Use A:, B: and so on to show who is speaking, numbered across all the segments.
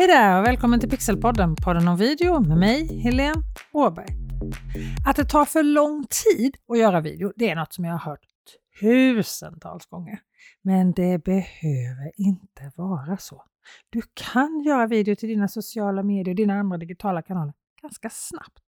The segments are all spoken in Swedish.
A: Hej där och välkommen till Pixelpodden, podden om video med mig, Helene Åberg. Att det tar för lång tid att göra video, det är något som jag har hört tusentals gånger. Men det behöver inte vara så. Du kan göra video till dina sociala medier och dina andra digitala kanaler ganska snabbt.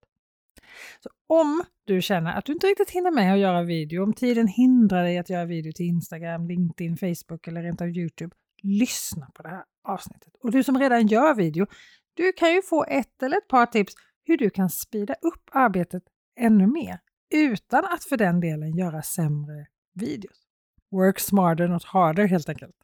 A: Så om du känner att du inte riktigt hinner med att göra video, om tiden hindrar dig att göra video till Instagram, LinkedIn, Facebook eller rent av Youtube, lyssna på det här avsnittet. Och du som redan gör video, du kan ju få ett eller ett par tips hur du kan spida upp arbetet ännu mer utan att för den delen göra sämre videos. Work smarter, not harder helt enkelt.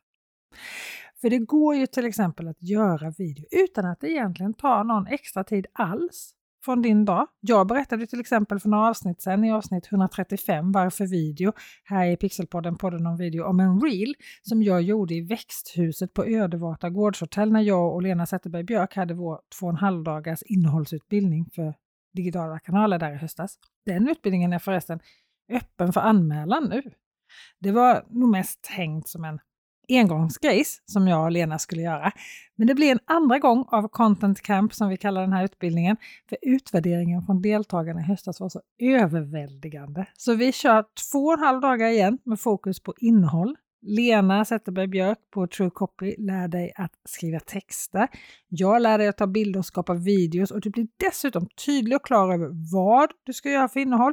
A: För det går ju till exempel att göra video utan att det egentligen tar någon extra tid alls från din dag. Jag berättade till exempel för några avsnitt sedan i avsnitt 135 Varför video här i Pixelpodden, podden om video, om en reel som jag gjorde i växthuset på Ödevata gårdshotell när jag och Lena Zetterberg Björk hade vår två och en halv dagars innehållsutbildning för digitala kanaler där i höstas. Den utbildningen är förresten öppen för anmälan nu. Det var nog mest tänkt som en engångsgrejs som jag och Lena skulle göra. Men det blir en andra gång av Content Camp som vi kallar den här utbildningen. För utvärderingen från deltagarna i höstas var så överväldigande. Så vi kör två och en halv dagar igen med fokus på innehåll. Lena Zetterberg Björk på True Copy lär dig att skriva texter. Jag lär dig att ta bilder och skapa videos och du blir dessutom tydlig och klar över vad du ska göra för innehåll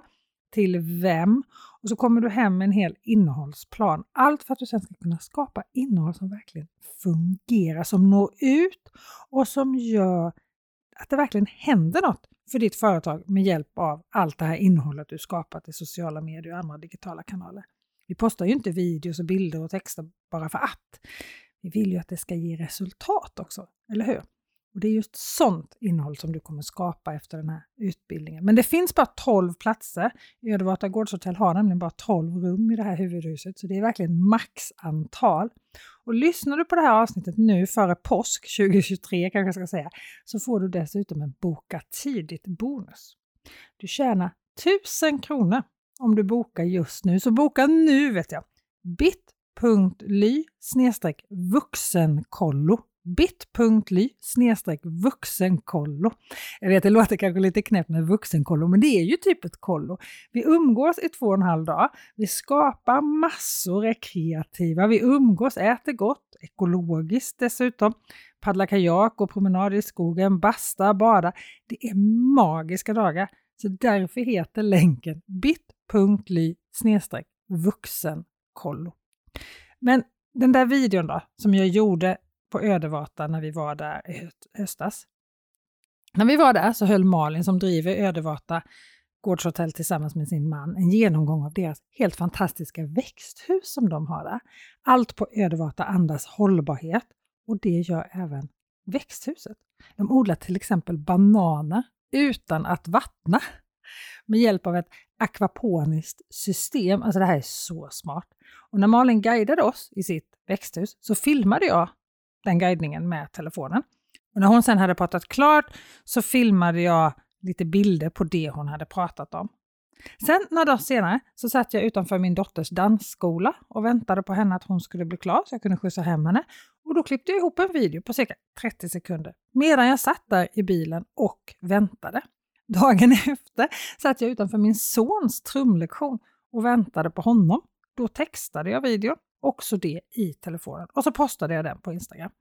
A: till vem och så kommer du hem med en hel innehållsplan. Allt för att du sen ska kunna skapa innehåll som verkligen fungerar, som når ut och som gör att det verkligen händer något för ditt företag med hjälp av allt det här innehållet du skapat i sociala medier och andra digitala kanaler. Vi postar ju inte videos och bilder och texter bara för att. Vi vill ju att det ska ge resultat också, eller hur? Och Det är just sånt innehåll som du kommer skapa efter den här utbildningen. Men det finns bara 12 platser. Ödevata Gårdshotell har nämligen bara 12 rum i det här huvudhuset, så det är verkligen maxantal. Och lyssnar du på det här avsnittet nu före påsk 2023 kanske jag ska säga, så får du dessutom en boka tidigt-bonus. Du tjänar 1000 kronor om du bokar just nu, så boka nu vet jag! bit.ly vuxenkollo bit.ly vuxenkollo. Jag vet, det låter kanske lite knäppt med vuxenkollo, men det är ju typ ett kollo. Vi umgås i två och en halv dag. Vi skapar massor, är kreativa, vi umgås, äter gott, ekologiskt dessutom, paddlar kajak och promenader i skogen, basta, bada. Det är magiska dagar. Så därför heter länken bit.ly vuxenkollo. Men den där videon då, som jag gjorde på Ödevata när vi var där i höstas. När vi var där så höll Malin som driver Ödevata gårdshotell tillsammans med sin man en genomgång av deras helt fantastiska växthus som de har där. Allt på Ödevata andas hållbarhet och det gör även växthuset. De odlar till exempel bananer utan att vattna med hjälp av ett akvaponiskt system. Alltså det här är så smart. Och när Malin guidade oss i sitt växthus så filmade jag den guidningen med telefonen. Och när hon sen hade pratat klart så filmade jag lite bilder på det hon hade pratat om. Sen några dagar senare så satt jag utanför min dotters dansskola och väntade på henne att hon skulle bli klar så jag kunde skjutsa hem henne. Och då klippte jag ihop en video på cirka 30 sekunder medan jag satt där i bilen och väntade. Dagen efter satt jag utanför min sons trumlektion och väntade på honom. Då textade jag videon också det i telefonen och så postade jag den på Instagram.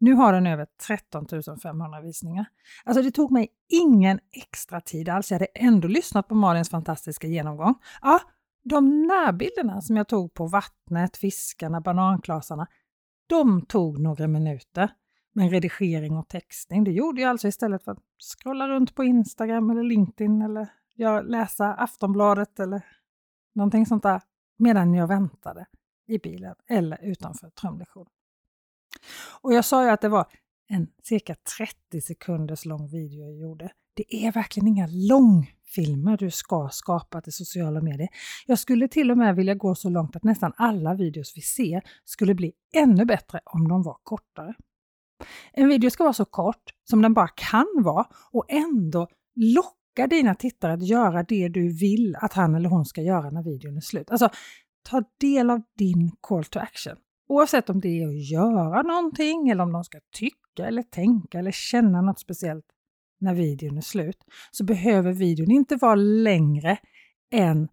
A: Nu har den över 13 500 visningar. Alltså det tog mig ingen extra tid alls. Jag hade ändå lyssnat på Malins fantastiska genomgång. Ja, de närbilderna som jag tog på vattnet, fiskarna, bananklasarna, de tog några minuter. Men redigering och textning, det gjorde jag alltså istället för att scrolla runt på Instagram eller LinkedIn eller läsa Aftonbladet eller någonting sånt där medan jag väntade i bilen eller utanför trumlektionen. Och jag sa ju att det var en cirka 30 sekunders lång video jag gjorde. Det är verkligen inga långfilmer du ska skapa till sociala medier. Jag skulle till och med vilja gå så långt att nästan alla videos vi ser skulle bli ännu bättre om de var kortare. En video ska vara så kort som den bara kan vara och ändå locka dina tittare att göra det du vill att han eller hon ska göra när videon är slut. Alltså, ta del av din call to action. Oavsett om det är att göra någonting eller om de ska tycka eller tänka eller känna något speciellt när videon är slut, så behöver videon inte vara längre än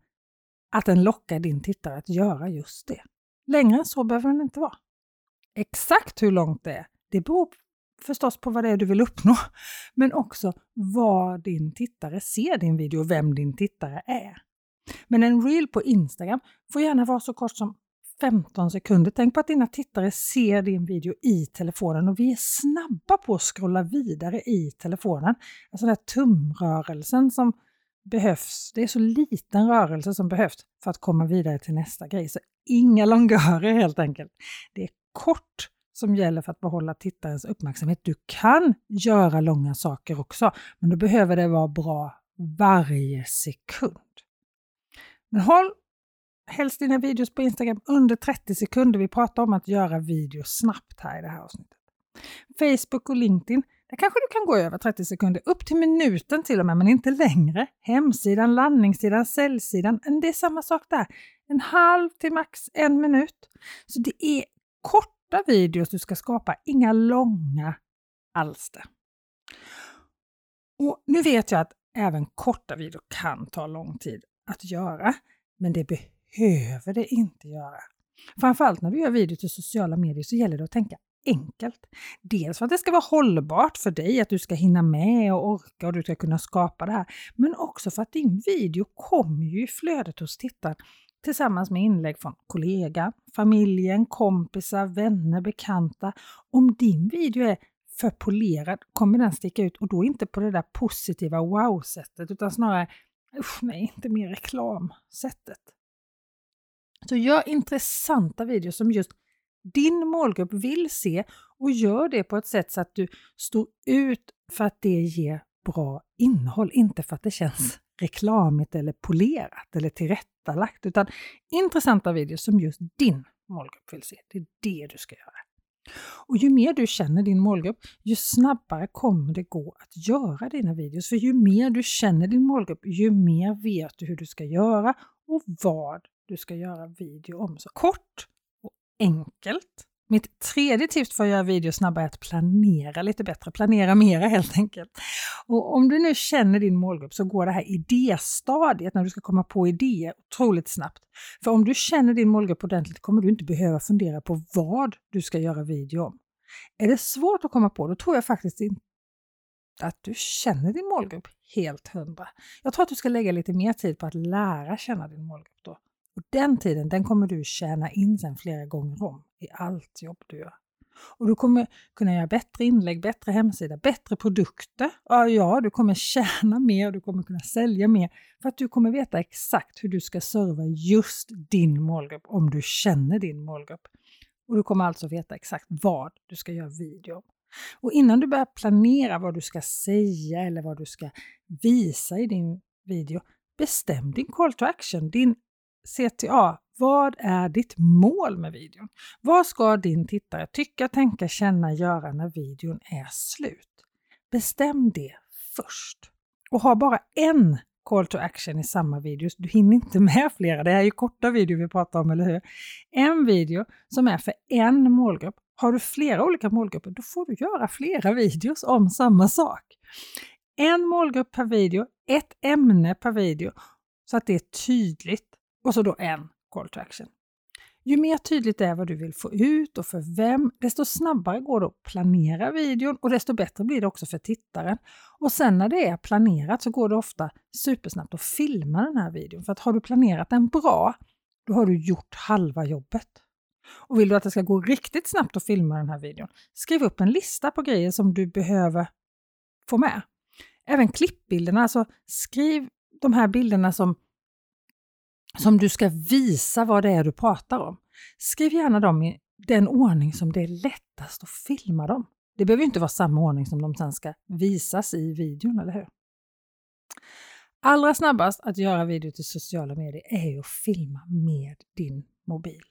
A: att den lockar din tittare att göra just det. Längre än så behöver den inte vara. Exakt hur långt det är, det beror förstås på vad det är du vill uppnå, men också vad din tittare ser din video och vem din tittare är. Men en reel på Instagram får gärna vara så kort som 15 sekunder. Tänk på att dina tittare ser din video i telefonen och vi är snabba på att scrolla vidare i telefonen. Alltså den här tumrörelsen som behövs. Det är så liten rörelse som behövs för att komma vidare till nästa grej. Så inga longörer helt enkelt. Det är kort som gäller för att behålla tittarens uppmärksamhet. Du kan göra långa saker också, men då behöver det vara bra varje sekund. Men håll helst dina videos på Instagram under 30 sekunder. Vi pratar om att göra videos snabbt här i det här avsnittet. Facebook och LinkedIn, där kanske du kan gå över 30 sekunder, upp till minuten till och med, men inte längre. Hemsidan, landningssidan, säljsidan, det är samma sak där. En halv till max en minut. Så det är korta videos du ska skapa, inga långa alster. Och nu vet jag att även korta videor kan ta lång tid att göra, men det behöver det inte göra. Framförallt när du gör video till sociala medier så gäller det att tänka enkelt. Dels för att det ska vara hållbart för dig, att du ska hinna med och orka och du ska kunna skapa det här. Men också för att din video kommer ju i flödet hos tittaren tillsammans med inlägg från kollega, familjen, kompisar, vänner, bekanta. Om din video är för polerad kommer den sticka ut och då inte på det där positiva wow-sättet utan snarare usch nej, inte mer reklamsättet. Så gör intressanta videos som just din målgrupp vill se och gör det på ett sätt så att du står ut för att det ger bra innehåll, inte för att det känns reklamigt eller polerat eller tillrättalagt, utan intressanta videos som just din målgrupp vill se. Det är det du ska göra. Och ju mer du känner din målgrupp, ju snabbare kommer det gå att göra dina videos. För ju mer du känner din målgrupp, ju mer vet du hur du ska göra och vad du ska göra video om. Så kort och enkelt. Mitt tredje tips för att göra videos snabbare är att planera lite bättre, planera mera helt enkelt. Och om du nu känner din målgrupp så går det här idéstadiet när du ska komma på idéer otroligt snabbt. För om du känner din målgrupp ordentligt kommer du inte behöva fundera på vad du ska göra video om. Är det svårt att komma på, då tror jag faktiskt inte att du känner din målgrupp helt hundra. Jag tror att du ska lägga lite mer tid på att lära känna din målgrupp då. Och den tiden, den kommer du tjäna in sen flera gånger om i allt jobb du gör. Och du kommer kunna göra bättre inlägg, bättre hemsida, bättre produkter. Ja, ja, du kommer tjäna mer, du kommer kunna sälja mer för att du kommer veta exakt hur du ska serva just din målgrupp om du känner din målgrupp. Och du kommer alltså veta exakt vad du ska göra video om. Och innan du börjar planera vad du ska säga eller vad du ska visa i din video, bestäm din call to action, din CTA, vad är ditt mål med videon? Vad ska din tittare tycka, tänka, känna, göra när videon är slut? Bestäm det först. Och ha bara en call to action i samma video. Du hinner inte med flera, det är ju korta videor vi pratar om, eller hur? En video som är för en målgrupp. Har du flera olika målgrupper, då får du göra flera videos om samma sak. En målgrupp per video, ett ämne per video, så att det är tydligt och så då en call to action. Ju mer tydligt det är vad du vill få ut och för vem, desto snabbare går det att planera videon och desto bättre blir det också för tittaren. Och sen när det är planerat så går det ofta supersnabbt att filma den här videon. För att har du planerat den bra, då har du gjort halva jobbet. Och vill du att det ska gå riktigt snabbt att filma den här videon, skriv upp en lista på grejer som du behöver få med. Även klippbilderna, alltså skriv de här bilderna som som du ska visa vad det är du pratar om. Skriv gärna dem i den ordning som det är lättast att filma dem. Det behöver inte vara samma ordning som de sen ska visas i videon, eller hur? Allra snabbast att göra video till sociala medier är ju att filma med din mobil.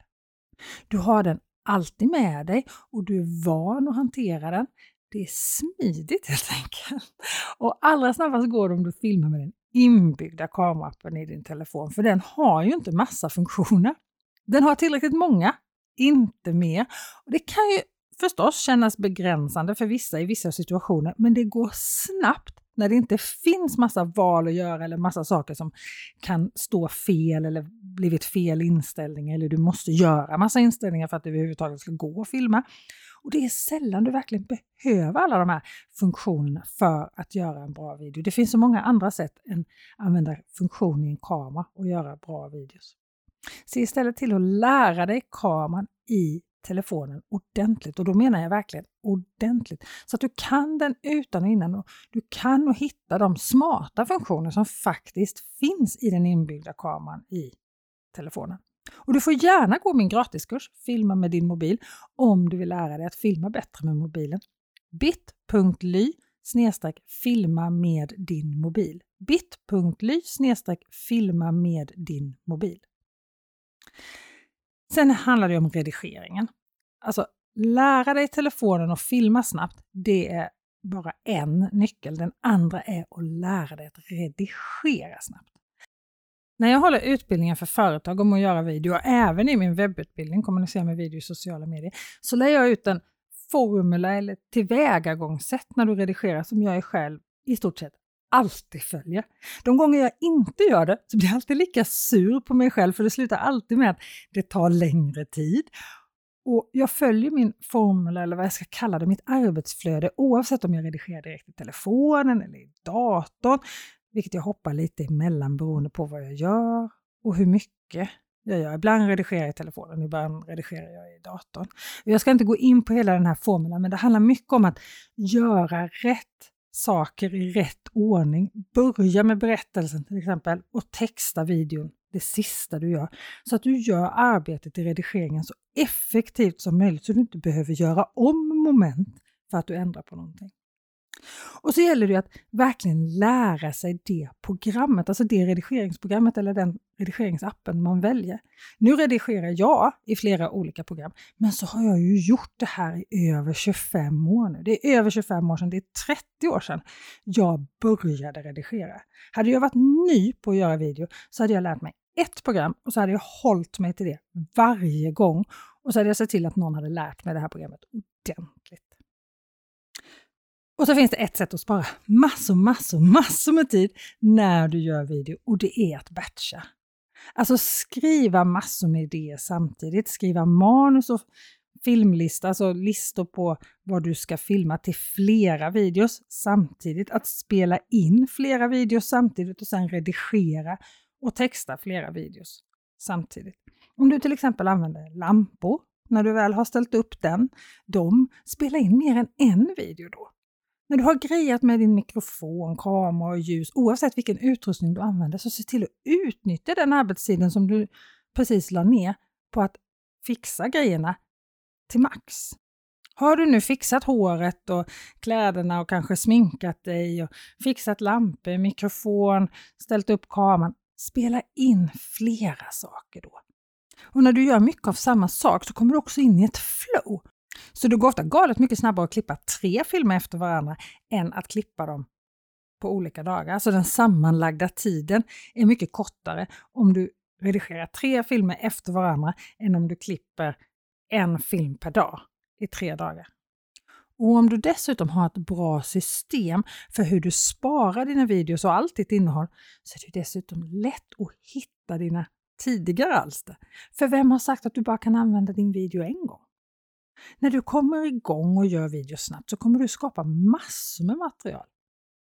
A: Du har den alltid med dig och du är van att hantera den. Det är smidigt helt enkelt. Och allra snabbast går det om du filmar med din inbyggda kameraappen i din telefon, för den har ju inte massa funktioner. Den har tillräckligt många, inte mer. Och det kan ju förstås kännas begränsande för vissa i vissa situationer, men det går snabbt när det inte finns massa val att göra eller massa saker som kan stå fel eller blivit fel inställning eller du måste göra massa inställningar för att det överhuvudtaget ska gå att filma. Och det är sällan du verkligen behöver alla de här funktionerna för att göra en bra video. Det finns så många andra sätt än att använda funktionen i en kamera och göra bra videos. Se istället till att lära dig kameran i telefonen ordentligt och då menar jag verkligen ordentligt. Så att du kan den utan och innan och du kan och hitta de smarta funktioner som faktiskt finns i den inbyggda kameran i telefonen. Och du får gärna gå min gratiskurs Filma med din mobil om du vill lära dig att filma bättre med mobilen. bit.ly filma med din mobil. bit.ly filma med din mobil. Sen handlar det om redigeringen. Alltså, lära dig telefonen och filma snabbt, det är bara en nyckel. Den andra är att lära dig att redigera snabbt. När jag håller utbildningen för företag om att göra video, och även i min webbutbildning, kommunicera med video i sociala medier, så lär jag ut en formula eller tillvägagångssätt när du redigerar som jag själv i stort sett alltid följer. De gånger jag inte gör det så blir jag alltid lika sur på mig själv för det slutar alltid med att det tar längre tid. Och jag följer min formel, eller vad jag ska kalla det, mitt arbetsflöde oavsett om jag redigerar direkt i telefonen eller i datorn, vilket jag hoppar lite emellan beroende på vad jag gör och hur mycket jag gör. Ibland redigerar jag i telefonen, ibland redigerar jag i datorn. Jag ska inte gå in på hela den här formeln, men det handlar mycket om att göra rätt saker i rätt ordning. Börja med berättelsen till exempel och texta videon det sista du gör. Så att du gör arbetet i redigeringen så effektivt som möjligt så du inte behöver göra om moment för att du ändrar på någonting. Och så gäller det att verkligen lära sig det programmet, alltså det redigeringsprogrammet eller den redigeringsappen man väljer. Nu redigerar jag i flera olika program, men så har jag ju gjort det här i över 25 år nu. Det är över 25 år sedan, det är 30 år sedan jag började redigera. Hade jag varit ny på att göra video så hade jag lärt mig ett program och så hade jag hållit mig till det varje gång och så hade jag sett till att någon hade lärt mig det här programmet ordentligt. Och så finns det ett sätt att spara massor, massor, massor med tid när du gör video och det är att batcha. Alltså skriva massor med idéer samtidigt, skriva manus och filmlista, alltså listor på vad du ska filma till flera videos samtidigt. Att spela in flera videos samtidigt och sedan redigera och texta flera videos samtidigt. Om du till exempel använder lampor när du väl har ställt upp den, de spela in mer än en video då. När du har grejat med din mikrofon, kamera och ljus, oavsett vilken utrustning du använder, så se till att utnyttja den arbetstiden som du precis la ner på att fixa grejerna till max. Har du nu fixat håret och kläderna och kanske sminkat dig och fixat lampor, mikrofon, ställt upp kameran, spela in flera saker då. Och när du gör mycket av samma sak så kommer du också in i ett flow så det går ofta galet mycket snabbare att klippa tre filmer efter varandra än att klippa dem på olika dagar. Alltså den sammanlagda tiden är mycket kortare om du redigerar tre filmer efter varandra än om du klipper en film per dag i tre dagar. Och om du dessutom har ett bra system för hur du sparar dina videos och allt ditt innehåll så är det dessutom lätt att hitta dina tidigare alster. För vem har sagt att du bara kan använda din video en gång? När du kommer igång och gör videos snabbt så kommer du skapa massor med material.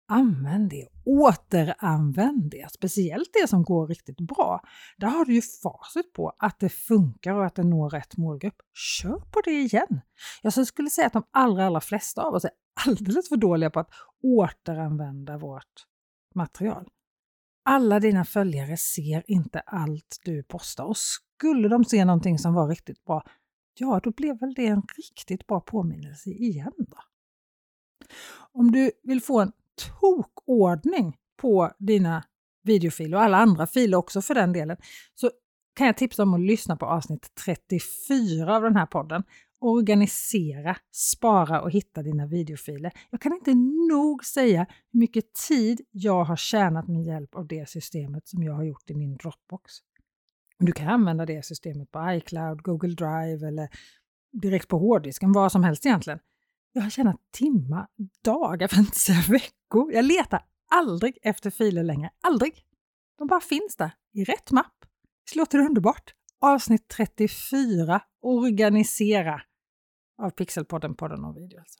A: Använd det, återanvänd det, speciellt det som går riktigt bra. Där har du ju facit på att det funkar och att det når rätt målgrupp. Kör på det igen! Jag skulle säga att de allra, allra flesta av oss är alldeles för dåliga på att återanvända vårt material. Alla dina följare ser inte allt du postar och skulle de se någonting som var riktigt bra ja då blev väl det en riktigt bra påminnelse igen. Då. Om du vill få en tokordning på dina videofiler och alla andra filer också för den delen, så kan jag tipsa om att lyssna på avsnitt 34 av den här podden. Organisera, spara och hitta dina videofiler. Jag kan inte nog säga hur mycket tid jag har tjänat med hjälp av det systemet som jag har gjort i min Dropbox. Du kan använda det systemet på iCloud, Google Drive eller direkt på hårddisken, vad som helst egentligen. Jag har tjänat timmar, dagar, för att inte säga veckor. Jag letar aldrig efter filer längre. Aldrig! De bara finns där i rätt mapp. Visst låter det underbart? Avsnitt 34, Organisera av Pixelpodden, podden och video. Alltså.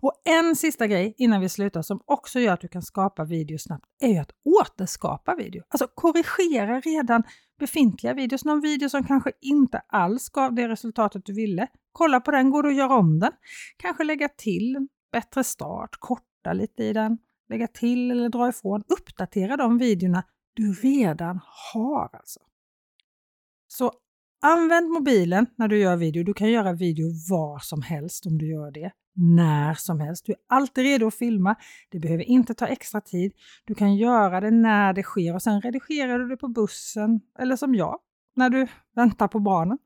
A: Och en sista grej innan vi slutar som också gör att du kan skapa video snabbt är ju att återskapa video. Alltså korrigera redan befintliga videos. Någon video som kanske inte alls gav det resultatet du ville. Kolla på den, går det att göra om den? Kanske lägga till en bättre start, korta lite i den, lägga till eller dra ifrån. Uppdatera de videorna du redan har alltså. Så använd mobilen när du gör video. Du kan göra video var som helst om du gör det när som helst. Du är alltid redo att filma. Det behöver inte ta extra tid. Du kan göra det när det sker och sen redigerar du det på bussen eller som jag, när du väntar på barnen.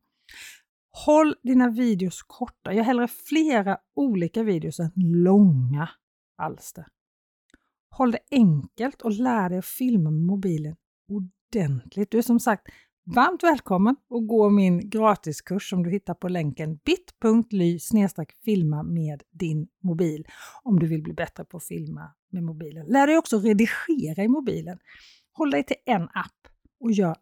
A: Håll dina videos korta. Gör hellre flera olika videos än långa alster. Håll det enkelt och lär dig att filma med mobilen ordentligt. Du är som sagt Varmt välkommen att gå min gratiskurs som du hittar på länken bit.ly filma med din mobil om du vill bli bättre på att filma med mobilen. Lär dig också redigera i mobilen. Håll dig till en app och gör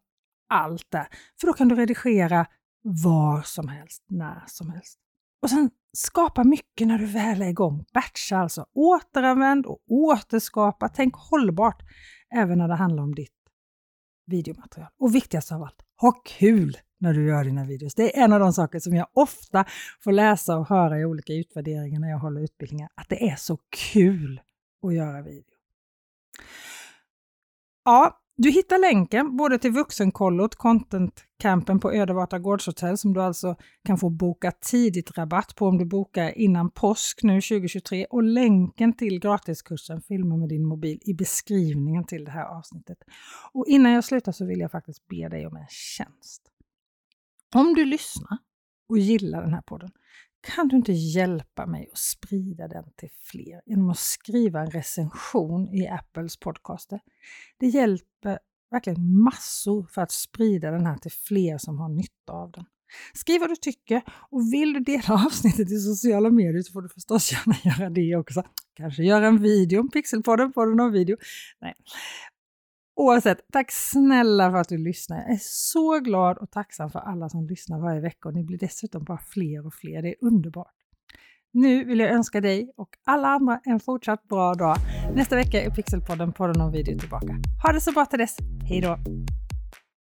A: allt där, för då kan du redigera var som helst, när som helst. Och sen skapa mycket när du väl är igång. Batcha alltså. Återanvänd och återskapa. Tänk hållbart även när det handlar om ditt videomaterial. Och viktigast av allt, ha kul när du gör dina videos. Det är en av de saker som jag ofta får läsa och höra i olika utvärderingar när jag håller utbildningar, att det är så kul att göra video. Ja, du hittar länken både till vuxenkollot, content-campen på Ödevata Gårdshotell som du alltså kan få boka tidigt rabatt på om du bokar innan påsk nu 2023 och länken till gratiskursen Filma med din mobil i beskrivningen till det här avsnittet. Och innan jag slutar så vill jag faktiskt be dig om en tjänst. Om du lyssnar och gillar den här podden kan du inte hjälpa mig att sprida den till fler genom att skriva en recension i Apples podcaster? Det hjälper verkligen massor för att sprida den här till fler som har nytta av den. Skriv vad du tycker och vill du dela avsnittet i sociala medier så får du förstås gärna göra det också. Kanske göra en video om Pixelpodden, på någon video. Nej. Oavsett, tack snälla för att du lyssnar. Jag är så glad och tacksam för alla som lyssnar varje vecka och ni blir dessutom bara fler och fler. Det är underbart. Nu vill jag önska dig och alla andra en fortsatt bra dag. Nästa vecka är Pixelpodden, podden om video tillbaka. Ha det så bra till dess. Hej då!